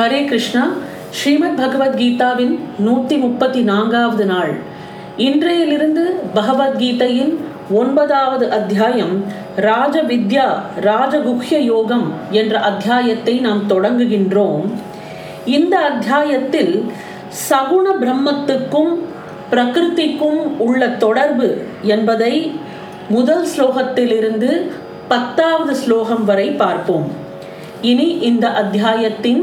ஹரே கிருஷ்ணா. ஸ்ரீமத் பகவத்கீதாவின் நூற்றி முப்பத்தி நான்காவது நாள். இன்றையிலிருந்து பகவத்கீதையின் ஒன்பதாவது அத்தியாயம் ராஜ வித்யா ராஜகுஹ்ய யோகம் என்ற அத்தியாயத்தை நாம் தொடங்குகின்றோம். இந்த அத்தியாயத்தில் சகுண பிரம்மத்துக்கும் பிரகிருதிக்கும் உள்ள தொடர்பு என்பதை முதல் ஸ்லோகத்திலிருந்து பத்தாவது ஸ்லோகம் வரை பார்ப்போம். இனி இந்த அத்தியாயத்தின்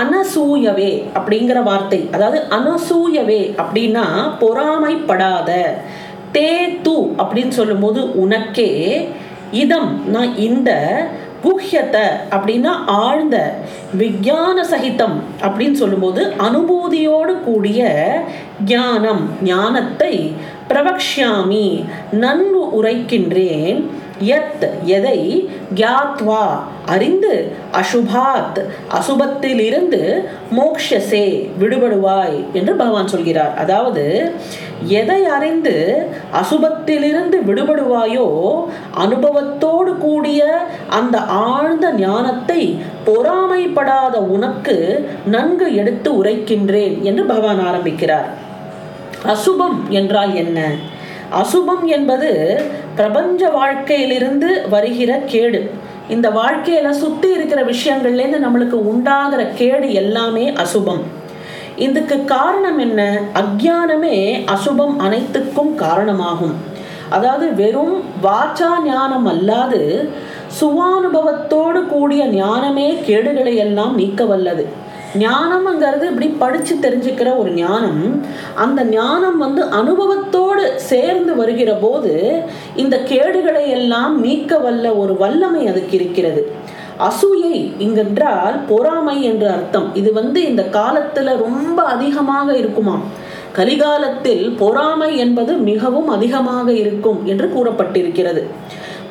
அனசூயவே அப்படிங்கிற வார்த்தை. அதாவது அனசூயவே அப்படின்னா பொறாமைப்படாத தே து அப்படின்னு சொல்லும்போது உனக்கே இதம் நான் இந்த குஹ்யத்த அப்படின்னா ஆழ்ந்த விஞ்ஞான சகிதம் அப்படின்னு சொல்லும்போது அனுபூதியோடு கூடிய ஞானம் ஞானத்தை பிரபக்ஷாமி நன்கு உரைக்கின்றேன். யத் எதை கியாத்வா அறிந்து அசுபாத் அசுபத்திலிருந்து மோக்ஷசே விடுபடுவாய் என்று பகவான் சொல்கிறார். அதாவது எதை அறிந்து அசுபத்திலிருந்து விடுபடுவாயோ அனுபவத்தோடு கூடிய அந்த ஆழ்ந்த ஞானத்தை பொறாமைப்படாத உனக்கு நன்கு எடுத்து உரைக்கின்றேன் என்று பகவான் ஆரம்பிக்கிறார். அசுபம் என்றால் என்ன? அசுபம் என்பது பிரபஞ்ச வாழ்க்கையிலிருந்து வருகிற கேடு. இந்த வாழ்க்கையில சுத்தி இருக்கிற விஷயங்கள்லேருந்து நம்மளுக்கு உண்டாகிற கேடு எல்லாமே அசுபம். இதுக்கு காரணம் என்ன? அஜானமே அசுபம் அனைத்துக்கும் காரணமாகும். அதாவது வெறும் வாச்சா ஞானம் அல்லாது சுவானுபவத்தோடு கூடிய ஞானமே கேடுகளை எல்லாம் நீக்க வல்லது. ஞானம்ங்கிறது இப்படி படித்து தெரிஞ்சுக்கிற ஒரு ஞானம் அந்த ஞானம் வந்து அனுபவத்தோடு சேர்ந்து வருகிற போது இந்த கேடுகளை எல்லாம் நீக்க வல்ல ஒரு வல்லமை அதுக்கு இருக்கிறது. அசூயை இங்கென்றால் பொறாமை என்று அர்த்தம். இது வந்து இந்த காலத்துல ரொம்ப அதிகமாக இருக்குமாம் கலிகாலத்தில் பொறாமை என்பது மிகவும் அதிகமாக இருக்கும் என்று கூறப்பட்டிருக்கிறது.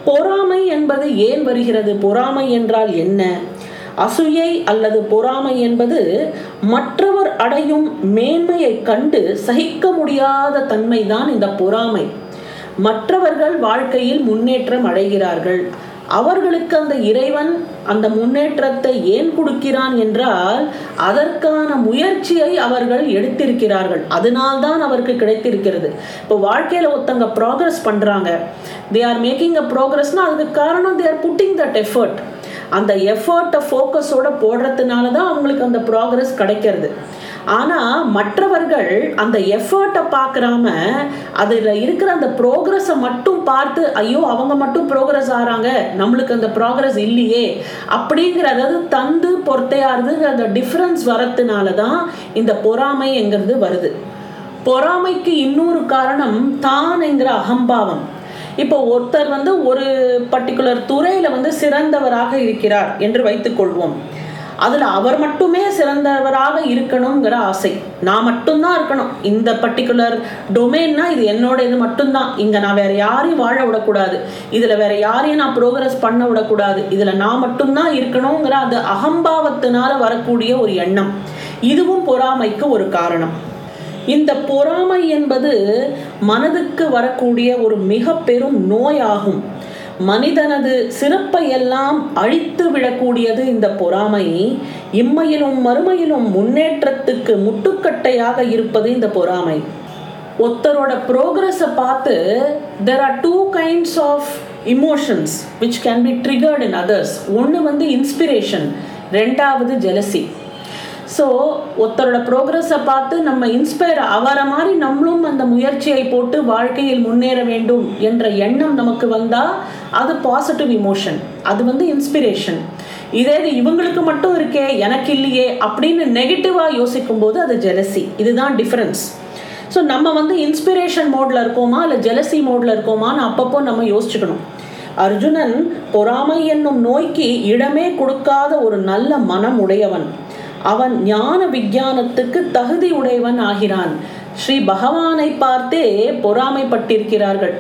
பொறாமை என்பது ஏன் வருகிறது? பொறாமை என்றால் என்ன? அசூயை அல்லது பொறாமை என்பது மற்றவர் அடையும் மேன்மையை கண்டு சகிக்க முடியாத தன்மைதான் இந்த பொறாமை. மற்றவர்கள் வாழ்க்கையில் முன்னேற்றம் அடைகிறார்கள். அவர்களுக்கு அந்த இறைவன் அந்த முன்னேற்றத்தை ஏன் கொடுக்கிறான் என்றால் அதற்கான முயற்சியை அவர்கள் எடுத்திருக்கிறார்கள். அதனால்தான் அவருக்கு கிடைத்திருக்கிறது. இப்போ வாழ்க்கையில் ஒருத்தங்க ப்ராக்ரஸ் பண்ணுறாங்க தே ஆர் மேக்கிங் அ ப்ராக்ரஸ்னால் அதுக்கு காரணம் they are putting that effort அந்த எஃபர்ட்டை ஃபோக்கஸோட போடுறதுனால தான் அவங்களுக்கு அந்த ப்ராக்ரஸ் கிடைக்கிறது. ஆனால் மற்றவர்கள் அந்த எஃபர்ட்டை பார்க்குறாம அதில் இருக்கிற அந்த ப்ரோக்ரஸை மட்டும் பார்த்து ஐயோ அவங்க மட்டும் ப்ரோக்ரஸ் ஆகிறாங்க நம்மளுக்கு அந்த ப்ராக்ரஸ் இல்லையே அப்படிங்கிற அதாவது தந்து பொறுத்தையாருதுங்கிற அந்த டிஃப்ரென்ஸ் வரத்துனால தான் இந்த பொறாமைங்கிறது வருது. பொறாமைக்கு இன்னொரு காரணம் தான் என்கிற அகம்பாவம். இப்போ ஒருத்தர் வந்து ஒரு பர்டிகுலர் துறையில் வந்து சிறந்தவராக இருக்கிறார் என்று வைத்துக்கொள்வோம் அதில் அவர் மட்டுமே சிறந்தவராக இருக்கணுங்கிற ஆசை. நான் மட்டும்தான் இருக்கணும். இந்த பர்டிகுலர் டொமைன்னா இது என்னோட இது மட்டும்தான். இங்கே நான் வேற யாரையும் வாழ விடக்கூடாது. இதில் வேற யாரையும் நான் ப்ரோக்ரஸ் பண்ண விடக்கூடாது. இதில் நான் மட்டும்தான் இருக்கணுங்கிற அது அகம்பாவத்தினால வரக்கூடிய ஒரு எண்ணம். இதுவும் பொறாமைக்கு ஒரு காரணம். இந்த பொறாமை என்பது மனதுக்கு வரக்கூடிய ஒரு மிக பெரும் நோயாகும். மனிதனது சிறப்பை எல்லாம் அழித்து விடக்கூடியது இந்த பொறாமை. இம்மையிலும் மறுமையிலும் முன்னேற்றத்துக்கு முட்டுக்கட்டையாக இருப்பது இந்த பொறாமை. ஒருத்தரோட ப்ரோக்ரஸை பார்த்து there are two kinds of emotions which can be triggered in others ஒன்று வந்து இன்ஸ்பிரேஷன் ரெண்டாவது ஜெலசி ஸோ ஒருத்தரோட ப்ரோக்ரஸை பார்த்து நம்ம இன்ஸ்பயர் அவரை மாதிரி நம்மளும் அந்த முயற்சியை போட்டு வாழ்க்கையில் முன்னேற வேண்டும் என்ற எண்ணம் நமக்கு வந்தால் அது பாசிட்டிவ் இமோஷன் அது வந்து இன்ஸ்பிரேஷன் இதே இது இவங்களுக்கு மட்டும் இருக்கே எனக்கு இல்லையே அப்படின்னு நெகட்டிவாக யோசிக்கும் போது அது ஜெலசி இதுதான் டிஃப்ரென்ஸ் ஸோ நம்ம வந்து இன்ஸ்பிரேஷன் மோடில் இருக்கோமா இல்லை ஜெலசி மோடில் இருக்கோமான்னு அப்பப்போ நம்ம யோசிச்சுக்கணும். அர்ஜுனன் பொறாமை என்னும் நோய்க்கு இடமே கொடுக்காத ஒரு நல்ல மனம் உடையவன். அவன் ஞான விஞ்ஞானத்துக்கு தகுதி உடையவன் ஆகிறான். ஸ்ரீ பகவானை பார்த்தே பொறாமைப்பட்டிருக்கிறார்கள்.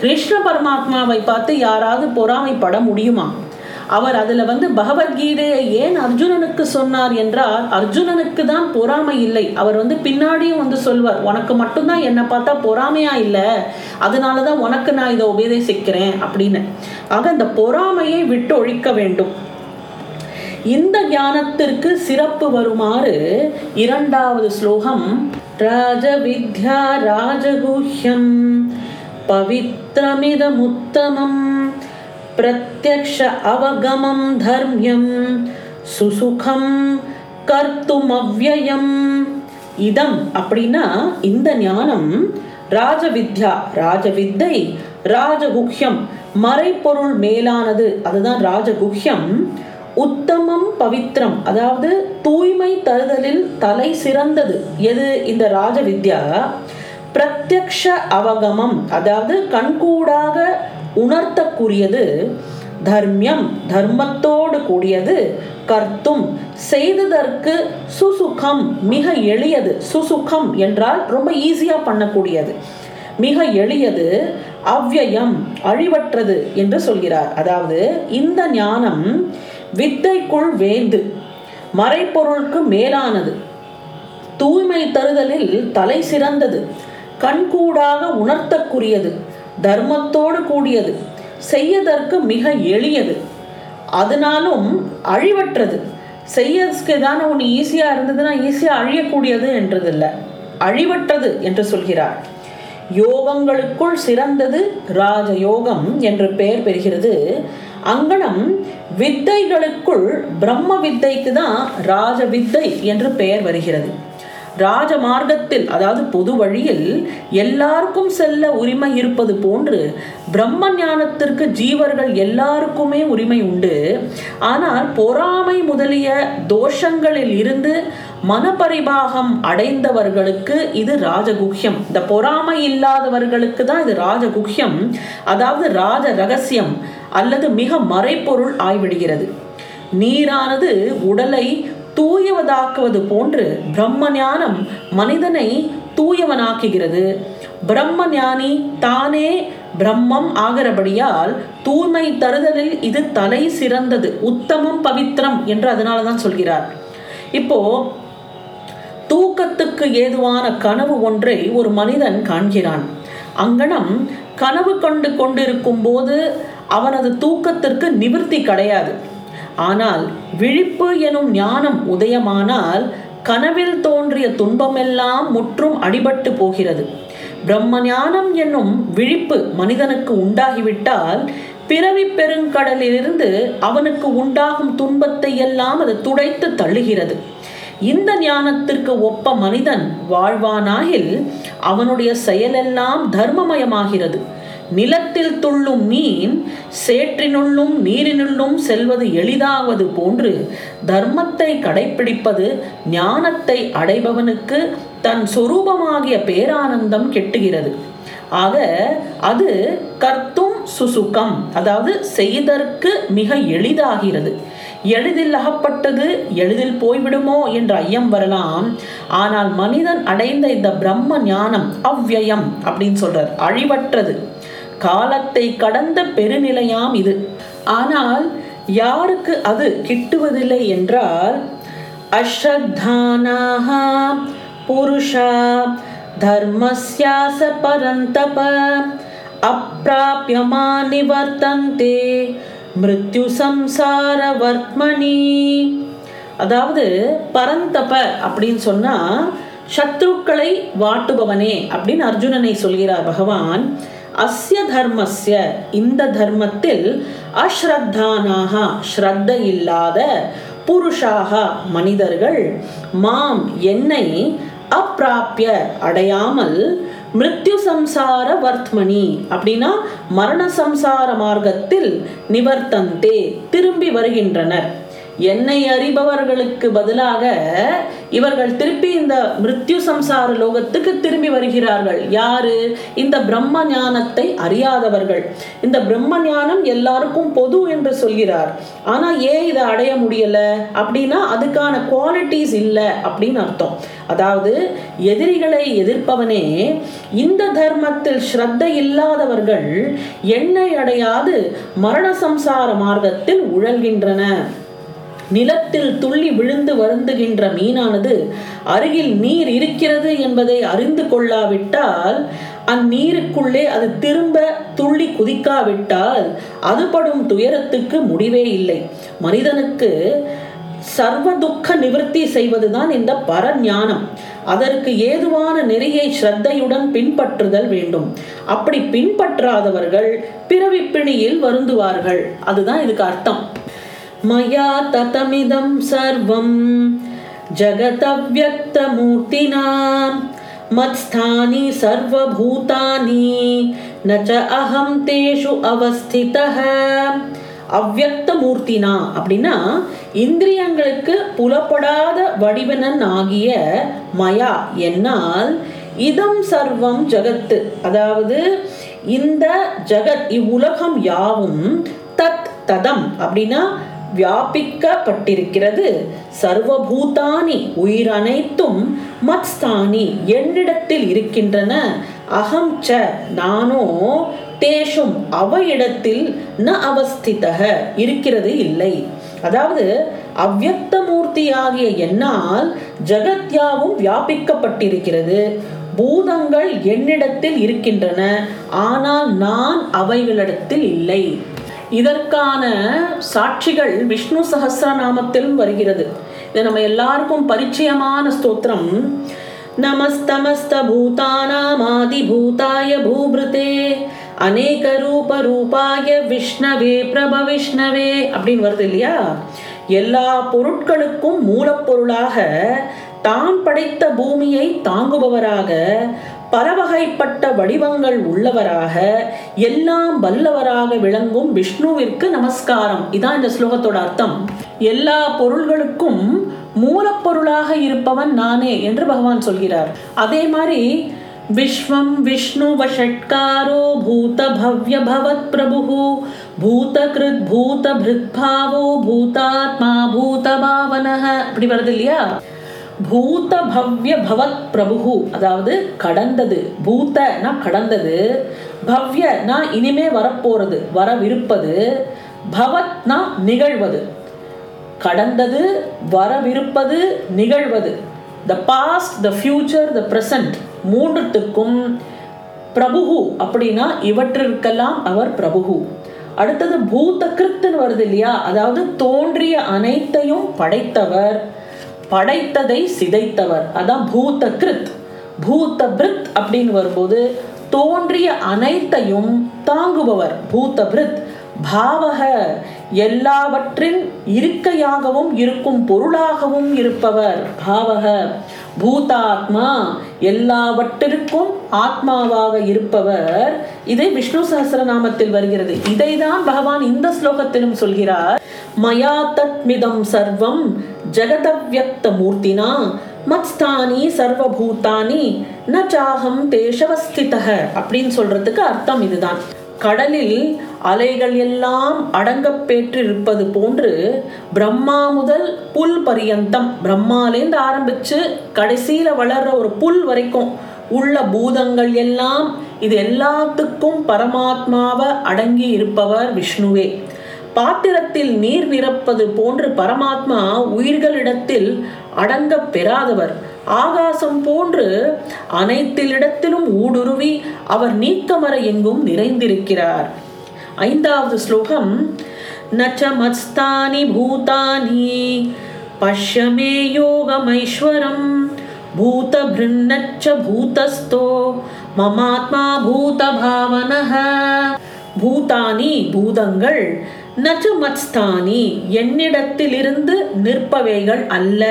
கிருஷ்ண பரமாத்மாவை பார்த்து யாராவது பொறாமைப்பட முடியுமா? அவர் அதில் வந்து பகவத்கீதையை ஏன் அர்ஜுனனுக்கு சொன்னார் என்றால் அர்ஜுனனுக்கு தான் பொறாமை இல்லை. அவர் வந்து பின்னாடியும் வந்து சொல்வார் உனக்கு மட்டும்தான் என்னை பார்த்தா பொறாமையா இல்லை? அதனால தான் உனக்கு நான் இதை உபதேசிக்கிறேன் அப்படின்னு. ஆக இந்த பொறாமையை விட்டு ஒழிக்க வேண்டும். இந்த ஞானத்திற்கு சிறப்பு வருமாறு இரண்டாவது ஸ்லோகம் ராஜவித்யா ராஜகுஹ்யம் பவித்ரமிதமுத்தமம் பிரத்யக்ஷ அவகமம் தர்மியம் சுசுகம் கர்த்துமவ்யயம். இதம் அப்படின்னா இந்த ஞானம் ராஜவித்யா ராஜவித்தை ராஜகுஹ்யம் மறைப்பொருள் மேலானது அதுதான் ராஜகுஹ்யம். உத்தமம் பவித்ரம். அதாவது தூய்மை தருதலில் தலை சிறந்தது. எது? இந்த ராஜ வித்யா பிரத்யக்ஷ அவகமம். அதாவது கண்கூடாக உணர்த்தக்கூடியது. தர்மியம் தர்மத்தோடு கூடியது. கர்த்தும் செய்ததற்கு சுசுகம் மிக எளியது. சுசுகம் என்றால் ரொம்ப ஈஸியாக பண்ணக்கூடியது. மிக எளியது அவ்யயம் அழிவற்றது என்று சொல்கிறார். அதாவது இந்த ஞானம் வித்தைக்குள் வேந்து மறைப்பொருளுக்கு மேலானது. தூய்மை தருதலில் தலை சிறந்தது கண்கூடாக உணர்த்தக்குரியது தர்மத்தோடு கூடியது செய்யதற்கு மிக எளியது. அதனாலும் அழிவற்றது. செய்யறதுக்கு ஏதான ஒன்று ஈஸியாக இருந்ததுன்னா ஈஸியாக அழியக்கூடியது என்றதில்லை. அழிவற்றது என்று சொல்கிறார். யோகங்களுக்குள் சிறந்தது ராஜயோகம் என்று பெயர் பெறுகிறது. அங்கனம் வித்தைகளுக்குள் பிரம்ம வித்தைக்கு தான் ராஜ வித்தை என்று பெயர் வருகிறது. ராஜ மார்க்கத்தில் அதாவது பொது வழியில் எல்லாருக்கும் செல்ல உரிமை இருப்பது போன்று பிரம்ம ஞானத்திற்கு ஜீவர்கள் எல்லாருக்குமே உரிமை உண்டு. ஆனால் பொறாமை முதலிய தோஷங்களில் இருந்து மனப்பரிபாகம் அடைந்தவர்களுக்கு இது ராஜகுஹ்யம். இந்த பொறாமை இல்லாதவர்களுக்கு தான் இது ராஜகுஹ்யம். அதாவது ராஜ ரகசியம். அல்லது மிக மறைப்பொருள் ஆய்விடுகிறது. நீரானது உடலை தூயவதாக்குவது போன்று பிரம்ம ஞானம் மனிதனை தூயவனாக்குகிறது. பிரம்ம ஞானி தானே பிரம்மம் ஆகிறபடியால் தூய்மை தருதலில் இது தலை சிறந்தது உத்தமம் பவித்ரம் என்று அதனால தான் சொல்கிறார். இப்போ தூக்கத்துக்கு ஏதுவான கனவு ஒன்றை ஒரு மனிதன் காண்கிறான். அங்கனம் கனவு கண்டு கொண்டிருக்கும் போது அவனது தூக்கத்திற்கு நிவர்த்தி கிடையாது. ஆனால் விழிப்பு எனும் ஞானம் உதயமானால் கனவில் தோன்றிய துன்பமெல்லாம் முற்றும் அடிபட்டு போகிறது. பிரம்ம ஞானம் என்னும் விழிப்பு மனிதனுக்கு உண்டாகிவிட்டால் பிறவி பெருங்கடலிலிருந்து அவனுக்கு உண்டாகும் துன்பத்தை எல்லாம் அது துடைத்து தள்ளுகிறது. இந்த ஞானத்திற்கு ஒப்ப மனிதன் வாழ்வானாகில் அவனுடைய செயலெல்லாம் தர்மமயமாகிறது. நிலத்தில் துள்ளும் மீன் சேற்றினுள்ளும் நீரினுள்ளும் செல்வது எளிதாவது போன்று தர்மத்தை கடைப்பிடிப்பது ஞானத்தை அடைபவனுக்கு தன் சொரூபமாகிய பேரானந்தம் கெட்டுகிறது. ஆக அது கர்த்தும் சுசுகம் அதாவது செய்தற்கு மிக எளிதாகிறது. எளிதில் அகப்பட்டது எளிதில் போய்விடுமோ என்ற ஐயம் வரலாம். ஆனால் மனிதன் அடைந்த இந்த பிரம்ம ஞானம் அவ்வயம் அப்படின்னு சொல்றார் அழிவற்றது. காலத்தை கடந்த பெருநிலையாம் இது. ஆனால் யாருக்கு அது கிட்டுவதில்லை என்றால் அஸ்ரத்தானாக புருஷா தர்மஸ்யாச பரந்தப அப்பிராபியமா நிவர்த்தந்தே மிருத்யு சம்சார வர்த்மணி அதாவது பரந்தப அப்படின்னு சொன்னா சத்ருக்களை வாட்டுபவனே அப்படின்னு அர்ஜுனனை சொல்கிறார் பகவான். அஸ்ய தர்மஸ்ய. இந்த தர்மத்தில் அஸ்ரத்தானாக ஸ்ரத்த இல்லாத புருஷாக மனிதர்கள் மாம் என்னை அப்பிராப்பிய அடையாமல் மிருத்யு சம்சார வர்த்மணி அப்படின்னா மரண சம்சார மார்க்கத்தில் நிவர்த்தந்தே திரும்பி வருகின்றனர். என்னை அறிபவர்களுக்கு பதிலாக இவர்கள் திருப்பி இந்த மிருத்யு சம்சார லோகத்துக்கு திரும்பி வருகிறார்கள். யாரு? இந்த பிரம்ம ஞானத்தை அறியாதவர்கள். இந்த பிரம்ம ஞானம் எல்லாருக்கும் பொது என்று சொல்கிறார். ஆனா ஏன் இதை அடைய முடியல? அப்படின்னா அதுக்கான குவாலிட்டிஸ் இல்லை அப்படின்னு அர்த்தம். அதாவது எதிரிகளை எதிர்ப்பவனே இந்த தர்மத்தில் ஸ்ரத்த இல்லாதவர்கள் எண்ணெய் அடையாது மரண சம்சார மார்க்கத்தில் உழல்கின்றன. நிலத்தில் துள்ளி விழுந்து வருந்துகின்ற மீனானது அருகில் நீர் இருக்கிறது என்பதை அறிந்து கொள்ளாவிட்டால் அந்நீருக்குள்ளே அது திரும்ப துள்ளி குதிக்காவிட்டால் அதுபடும் துயரத்துக்கு முடிவே இல்லை. மனிதனுக்கு சர்வ துக்க நிவர்த்தி செய்வதுதான் இந்த பரஞானம். அதற்கு ஏதுவான நெறியை ஸ்ரத்தையுடன் பின்பற்றுதல் வேண்டும். அப்படி பின்பற்றாதவர்கள் பிறவி பிணியில் வருந்துவார்கள். அதுதான் இதுக்கு அர்த்தம். மயா ததமிதம் சர்வம் ஜகதவ்யக்தமூர்த்தினா மத்ஸ்தானி சர்வபூதானி நச்ச அகம் தேஷு அவஸ்திதः அவ்வக்த மூர்த்தினா அப்படின்னா இந்திரியங்களுக்கு புலப்படாத வடிவனன் ஆகிய மயா என்னால் இதம் சர்வம் ஜகத்து அதாவது இந்த ஜகத் இவ்வுலகம் யாவும் தத் ததம் அப்படின்னா வியாபிக்கப்பட்டிருக்கிறது. சர்வபூதானி உயிர் அனைத்தும் மத்ஸ்தானி என்னிடத்தில் இருக்கின்றன. அகம் ச நானோ தேஷும் அவையிடத்தில் ந அவஸ்திதக. இருக்கிறது இல்லை. அதாவது அவ்வக்த மூர்த்தியாகிய என்னால் ஜகத்யாவும் வியாபிக்கப்பட்டிருக்கிறது. பூதங்கள் என்னிடத்தில் இருக்கின்றன. ஆனால் நான் அவைகளிடத்தில் இல்லை. இதற்கான சாட்சிகள் விஷ்ணு சகசிரநாமத்திலும் வருகிறது. இது நம்ம எல்லாருக்கும் பரிச்சயமான ஸ்தோத்திரம். நமஸ்தமஸ்த பூதானாமாதி பூதாய பூபிருதே அநேக ரூப ரூபாய விஷ்ணவே பிரப விஷ்ணவே அப்படின்னு வருது இல்லையா? எல்லா பொருட்களுக்கும் மூலப்பொருளாக தான் படைத்த பூமியை தாங்குபவராக பலவகைப்பட்ட வடிவங்கள் உள்ளவராக எல்லாம் வல்லவராக விளங்கும் விஷ்ணுவிற்கு நமஸ்காரம். இதான் இந்த ஸ்லோகத்தோட அர்த்தம். எல்லா பொருள்களுக்கும் மூலப்பொருளாக இருப்பவன் நானே என்று பகவான் சொல்கிறார். அதே மாதிரி விஸ்வம் விஷ்ணு வஷட்காரோ பூத பவ்ய பவத் பிரபு பூத கிருத் பூத பிருத்பாவோ பூதாத்மா பூத பாவனக அப்படி வருது இல்லையா? பூத பவ்ய பவத் பிரபு அதாவது கடந்தது. பூத்தனா கடந்தது. பவ்யனா இனிமே வரப்போறது வரவிருப்பது. பவத்னா நிகழ்வது. கடந்தது வரவிருப்பது நிகழ்வது. The past the future the present மூன்றுத்துக்கும் பிரபுகு அப்படின்னா இவற்றிற்கெல்லாம் அவர் பிரபுகு அடுத்தது பூத கிருத்துன்னு வருது இல்லையா? அதாவது தோன்றிய அனைத்தையும் படைத்தவர். படைத்ததை சிதைத்தவர். அதான் பூத்த கிருத் பூத்த பிரித் அப்படின்னு வரும்போது தோன்றிய அனைத்தையும் தாங்குபவர். பூத்த பிரித் பாவக எல்லாவற்றின் இருக்கையாகவும் இருக்கும் பொருளாகவும் இருப்பவர். பாவக பூதாத்மா எல்லாவற்றிற்கும் ஆத்மாவாக இருப்பவர். இதை விஷ்ணு சஹசிரநாமத்தில் வருகிறது. இதைதான் பகவான் இந்த ஸ்லோகத்திலும் சொல்கிறார். மயா தத்மிதம் சர்வம் जगतव्यक्तमूर्तिना மூர்த்தினா மத்ஸ்தானி சர்வபூதானி ந சாகம் தேஷவஸ்திதக அப்படின்னு சொல்றதுக்கு அர்த்தம் இதுதான். கடலில் அலைகள் எல்லாம் அடங்கப்பெற்றிருப்பது போன்று பிரம்மா முதல் புல் பரியந்தம். பிரம்மாலேருந்து ஆரம்பிச்சு கடைசியில் வளர்ற ஒரு புல் வரைக்கும் உள்ள பூதங்கள் எல்லாம் இது எல்லாத்துக்கும் பரமாத்மாவை அடங்கி இருப்பவர் விஷ்ணுவே. பாத்திரத்தில் நீர் நிரப்பது போன்று பரமாத்மா உயிர்களிடத்தில் அடங்க பெறாதவர். ஆகாசம் போன்று அனைத்திலிடத்திலும் ஊடுருவி அவர் நீக்கமர எங்கும் நிறைந்திருக்கிறார். ஐந்தாவது ஸ்லோகம் நச்ச மஸ்தானி பூதானி பஷ்யமே யோகமைஸ்வரம் பூத பிருன்னச்ச பூதஸ்தோ மமாத்மா பூத பாவனக பூதானி பூதங்கள் நச்ச மத்ஸ்தானி என்னிடத்திலிருந்து நிற்பவைகள் அல்ல.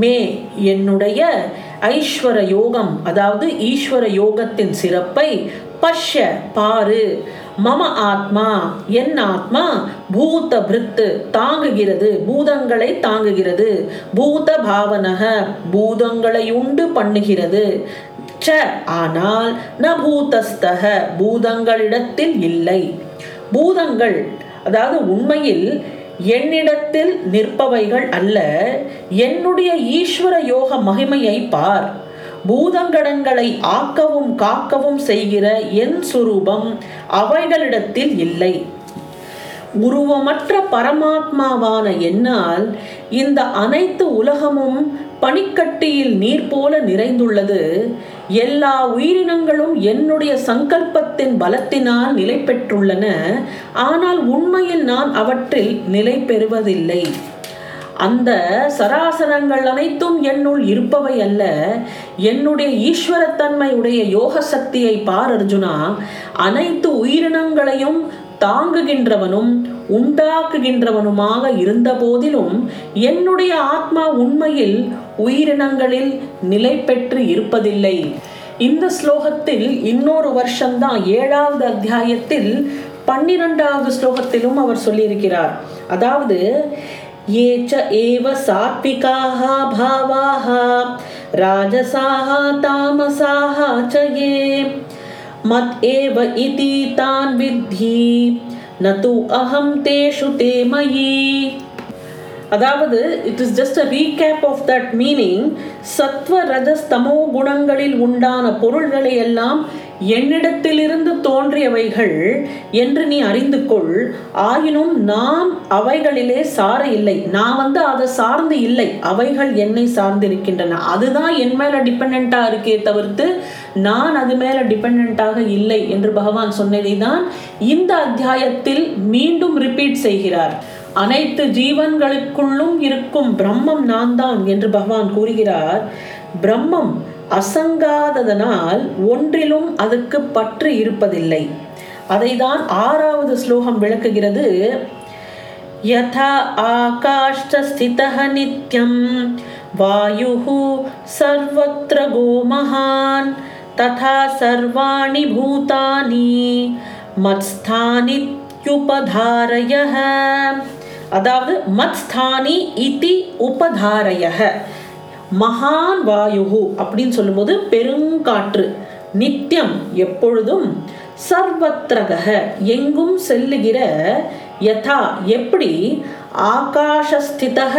மே என்னுடைய ஐஸ்வர யோகம் அதாவது ஈஸ்வர யோகத்தின் சிறப்பை பஷ்ய பாரு. மம ஆத்மா என் ஆத்மா பூத பிரித்து தாங்குகிறது பூதங்களை தாங்குகிறது. பூத பாவனக பூதங்களை உண்டு பண்ணுகிறது. ச ஆனால் ந பூதஸ்தக பூதங்களிடத்தில் இல்லை. பூதங்கள் அதாவது உண்மையில் என்னிடத்தில் நிற்பவைகள் அல்ல என்னுடைய ஈஸ்வர யோக மகிமையை பார். பூதங்கடங்களை ஆக்கவும் காக்கவும் செய்கிற என் சுரூபம் அவைகளிடத்தில் இல்லை. உருவமற்ற பரமாத்மாவான என்னால் இந்த அனைத்து உலகமும் பனிக்கட்டியில் நீர் போல நிறைந்துள்ளது. எல்லா உயிரினங்களும் என்னுடைய சங்கல்பத்தின் பலத்தினால் நிலை பெற்றுள்ளன. ஆனால் உண்மையில் நான் அவற்றில் நிலை பெறுவதில்லை. அந்த சராசரங்கள் அனைத்தும் என்னுள் இருப்பவை அல்ல. என்னுடைய ஈஸ்வரத்தன்மையுடைய யோக சக்தியை பார் அர்ஜுனா அனைத்து உயிரினங்களையும் தாங்குகின்றவனும் உண்டாக்குகின்றவனுமாக இருந்த போதிலும் என்னுடைய ஆத்மா உண்மையில் உயிரினங்களில் நிலை பெற்று இருப்பதில்லை. இந்த ஸ்லோகத்தில் இன்னொரு வருஷம்தான் ஏழாவது அத்தியாயத்தில் பன்னிரெண்டாவது ஸ்லோகத்திலும் அவர் சொல்லியிருக்கிறார். அதாவது ஏச்ச ஏவ சாத்விகாக பாவாக ராஜசாக தாமசாக ச ஏ மத் ஏவ இதி தான் வித்தி. நது அஹம் தேஷு தேமயி. அதாவது it is just a recap of that meaning சத்வ ரஜஸ்தமோ குணங்களில் உண்டான பொருள்களை எல்லாம் என்னிடத்திலிருந்து தோன்றியவைகள் என்று நீ அறிந்து கொள் ஆயினும் நாம் அவைகளிலே சார இல்லை. நான் வந்து அதை சார்ந்து இல்லை. அவைகள் என்னை சார்ந்திருக்கின்றன. அதுதான் என் மேல டிபெண்ட்டாக இருக்கே தவிர்த்து நான் அது மேல டிபெண்டாக இல்லை என்று பகவான் சொன்னதை தான் இந்த அத்தியாயத்தில் மீண்டும் ரிப்பீட் செய்கிறார். அனைத்து ஜீவன்களுக்குள்ளும் இருக்கும் பிரம்மம் நான் தான் என்று பகவான் கூறுகிறார். பிரம்மம் அசங்காததனால் ஒன்றிலும் அதுக்கு பற்று இருப்பதில்லை. அதைதான் ஆறாவது ஸ்லோகம் விளக்குகிறது. யதா ஆகாஷ்ட நித்யம். வாயு சர்வத்ர கோமஹான் तथा सर्वाणि भूतानि மத்ஸ்தானித்யுபதாரயः அதாவது மத்ஸ்தானி இதி உபதாரயः மகான் வாயுகு அப்படின்னு சொல்லும்போது பெருங்காற்று நித்தியம் எப்பொழுதும் சர்வத்ரக எங்கும் செல்லுகிற யதா எப்படி ஆகாஷஸ்திதக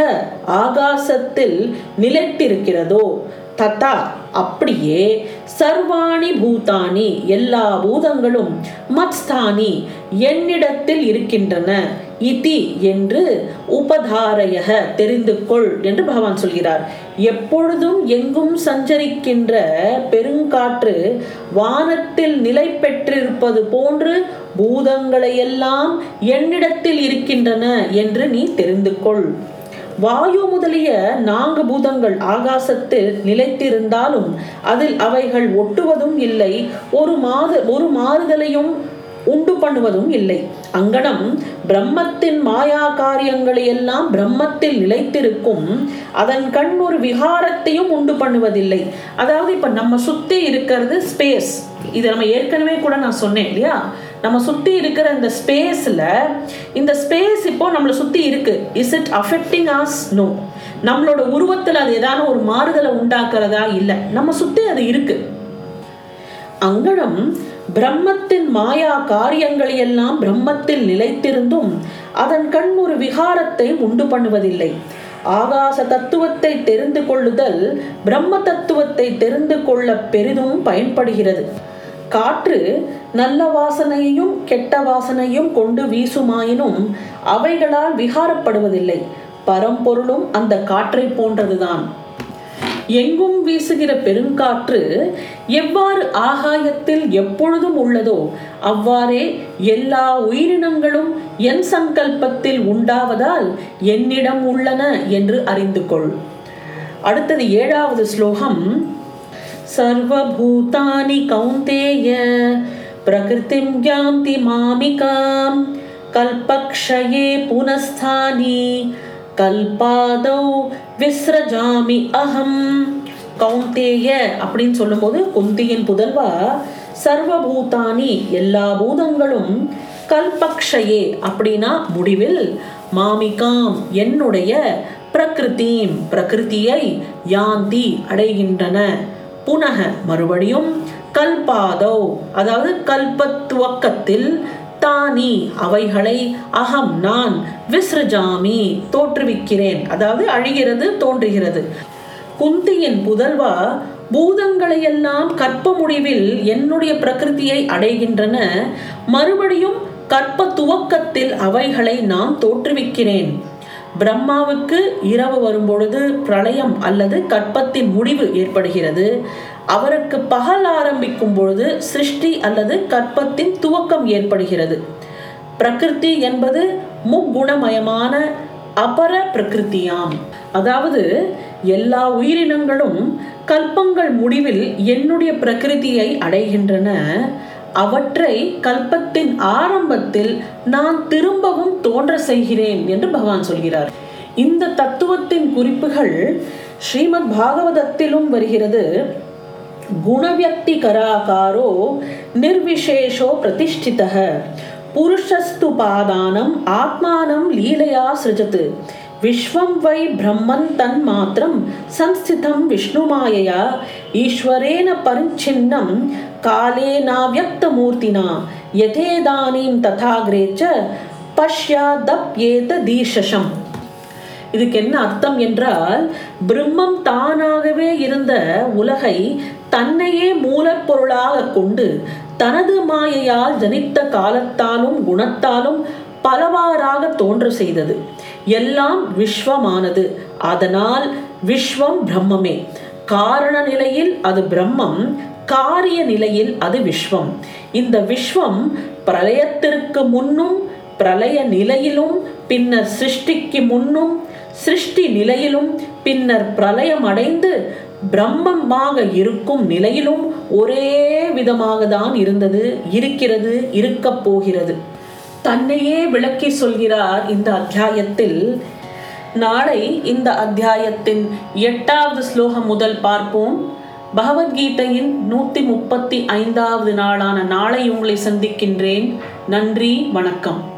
ஆகாசத்தில் நிலைத்திருக்கிறதோ ததா அப்படியே சர்வாணி பூதானி எல்லா பூதங்களும் மத்ஸ்தானி என்னிடத்தில் இருக்கின்றன. இதி என்று உபதாரயக தெரிந்து கொள் என்று பகவான் சொல்கிறார். எப்பொழுதும் எங்கும் சஞ்சரிக்கின்ற பெருங்காற்று வானத்தில் நிலை பெற்றிருப்பது போன்று பூதங்களை எல்லாம் என்னிடத்தில் இருக்கின்றன என்று நீ தெரிந்து கொள். வாயு முதலிய நான்கு பூதங்கள் ஆகாசத்தில் நிலைத்திருந்தாலும் அதில் அவைகள் ஒட்டுவதும் இல்லை ஒரு மாறு ஒரு மாறுதலையும் உண்டு பண்ணுவதும் இல்லை. அங்கனம் பிரம்மத்தின் மாயா காரியங்களை எல்லாம் பிரம்மத்தில் நிலைத்திருக்கும் அதன் கண் ஒரு விகாரத்தையும் உண்டு பண்ணுவதில்லை. அதாவது இப்ப நம்ம சுத்தி இருக்கிறது ஸ்பேஸ் இதை நம்ம ஏற்கனவே கூட நான் சொன்னேன் இல்லையா? நம்ம சுற்றி இருக்கிற இந்த ஸ்பேஸில் இந்த ஸ்பேஸ் இப்போ நம்மளை சுற்றி இருக்கு. Is it affecting us no நம்மளோட உருவத்தில் அது ஏதாவது ஒரு மாறுதலை உண்டாக்குறதா? இல்லை. நம்ம சுற்றி அது இருக்கு. அங்கனம் பிரம்மத்தின் மாயா காரியங்களை எல்லாம் பிரம்மத்தில் நிலைத்திருந்தும் அதன் கண் ஒரு விகாரத்தை உண்டு பண்ணுவதில்லை. ஆகாச தத்துவத்தை தெரிந்து கொள்ளுதல் பிரம்ம தத்துவத்தை தெரிந்து கொள்ள பெரிதும் பயன்படுகிறது. காற்று நல்ல வாசனையையும் கெட்ட வாசனையும் கொண்டு வீசுமாயினும் அவைகளால் விகாரப்படுவதில்லை. பரம்பொருளும் அந்த காற்றை போன்றதுதான். எங்கும் வீசுகிற பெருங்காற்று எவ்வாறு ஆகாயத்தில் எப்பொழுதும் உள்ளதோ அவ்வாறே எல்லா உயிரினங்களும் என் சங்கல்பத்தில் உண்டாவதால் என்னிடம் உள்ளன என்று அறிந்து கொள். அடுத்தது ஏழாவது ஸ்லோகம். சர்வபூதானி கௌந்தேய பிரகிருதிம் யாந்தி மாமிகாம் கல்பக்ஷயே புனஸ்தானி கல்பாதௌ விஸ்ரஜாமி அகம் கௌந்தேய அப்படின்னு சொல்லும்போது குந்தியின் புதல்வா சர்வபூதானி எல்லா பூதங்களும் கல்பக்ஷயே அப்படின்னா முடிவில் மாமிகாம் என்னுடைய பிரகிருத்தீம் பிரகிருதியை யாந்தி அடைகின்றன. புனக மறுபடியும் கல்பாதோ அதாவது கல்பத்துவக்கத்தில் தானி அவைகளை அகம் நான் விஸ்ரஜாமி தோற்றுவிக்கிறேன். அதாவது அழிகிறது தோன்றுகிறது. குந்தியின் புதல்வா பூதங்களையெல்லாம் கற்ப முடிவில் என்னுடைய பிரகிருதியை அடைகின்றன. மறுபடியும் கற்ப துவக்கத்தில் அவைகளை நான் தோற்றுவிக்கிறேன். பிரம்மாவுக்கு இரவு வரும்பொழுது பிரளயம் அல்லது கற்பத்தின் முடிவு ஏற்படுகிறது. அவருக்கு பகல் ஆரம்பிக்கும் பொழுது சிருஷ்டி அல்லது கற்பத்தின் துவக்கம் ஏற்படுகிறது. பிரகிருதி என்பது முக்குணமயமான அபர பிரகிருத்தியாம் அதாவது எல்லா உயிரினங்களும் கல்பங்கள் முடிவில் என்னுடைய பிரகிருதியை அடைகின்றன. அவற்றை கல்பத்தின் ஆரம்பத்தில் நான் திரும்பவும் தோன்ற செய்கிறேன் என்று பகவான் சொல்கிறார். இந்த தத்துவத்தின் குறிப்புகள் ஸ்ரீமத் பாகவதத்திலும் வருகிறது. குணவியக்தி கராகாரோ நிர்விசேஷோ பிரதிஷ்டிதः புருஷஸ்து பாதானம் ஆத்மானம் லீலையா சிருஜத்து. விஸ்வம் வை பிரம்மன் தன் மாத்திரம். சம்ஸ்திதம் விஷ்ணுமாயையா ஈஸ்வரேன பரிச்சின்னம். காலேனாவியக்தமூர்த்தினா யதேதானீம் ததாகிரே ச பஷ்யாதப்யேத தீஷசம் இதுக்கு என்ன அர்த்தம் என்றால் பிரம்மம் தானாகவே இருந்த உலகை தன்னையே மூலப்பொருளாக கொண்டு தனது மாயையால் ஜனித்த காலத்தாலும் குணத்தாலும் பலவாறாக தோன்று செய்தது. எல்லாம் விஸ்வமானது. அதனால் விஸ்வம் பிரம்மமே. காரண நிலையில் அது பிரம்மம் காரிய நிலையில் அது விஸ்வம். இந்த விஸ்வம் பிரளயத்திற்கு முன்னும் பிரளய நிலையிலும் பின்னர் சிருஷ்டிக்கு முன்னும் சிருஷ்டி நிலையிலும் பின்னர் பிரளயம் அடைந்து பிரம்மமாக இருக்கும் நிலையிலும் ஒரே விதமாக தான் இருந்தது இருக்கிறது இருக்கப் போகிறது. தன்னையே விளக்கி சொல்கிறார் இந்த அத்தியாயத்தில். நாளை இந்த அத்தியாயத்தின் எட்டாவது ஸ்லோகம் முதல் பார்ப்போம். பகவத்கீதையின் நூத்தி முப்பத்தி ஐந்தாவது நாளான நாளை உங்களை சந்திக்கின்றேன். நன்றி வணக்கம்.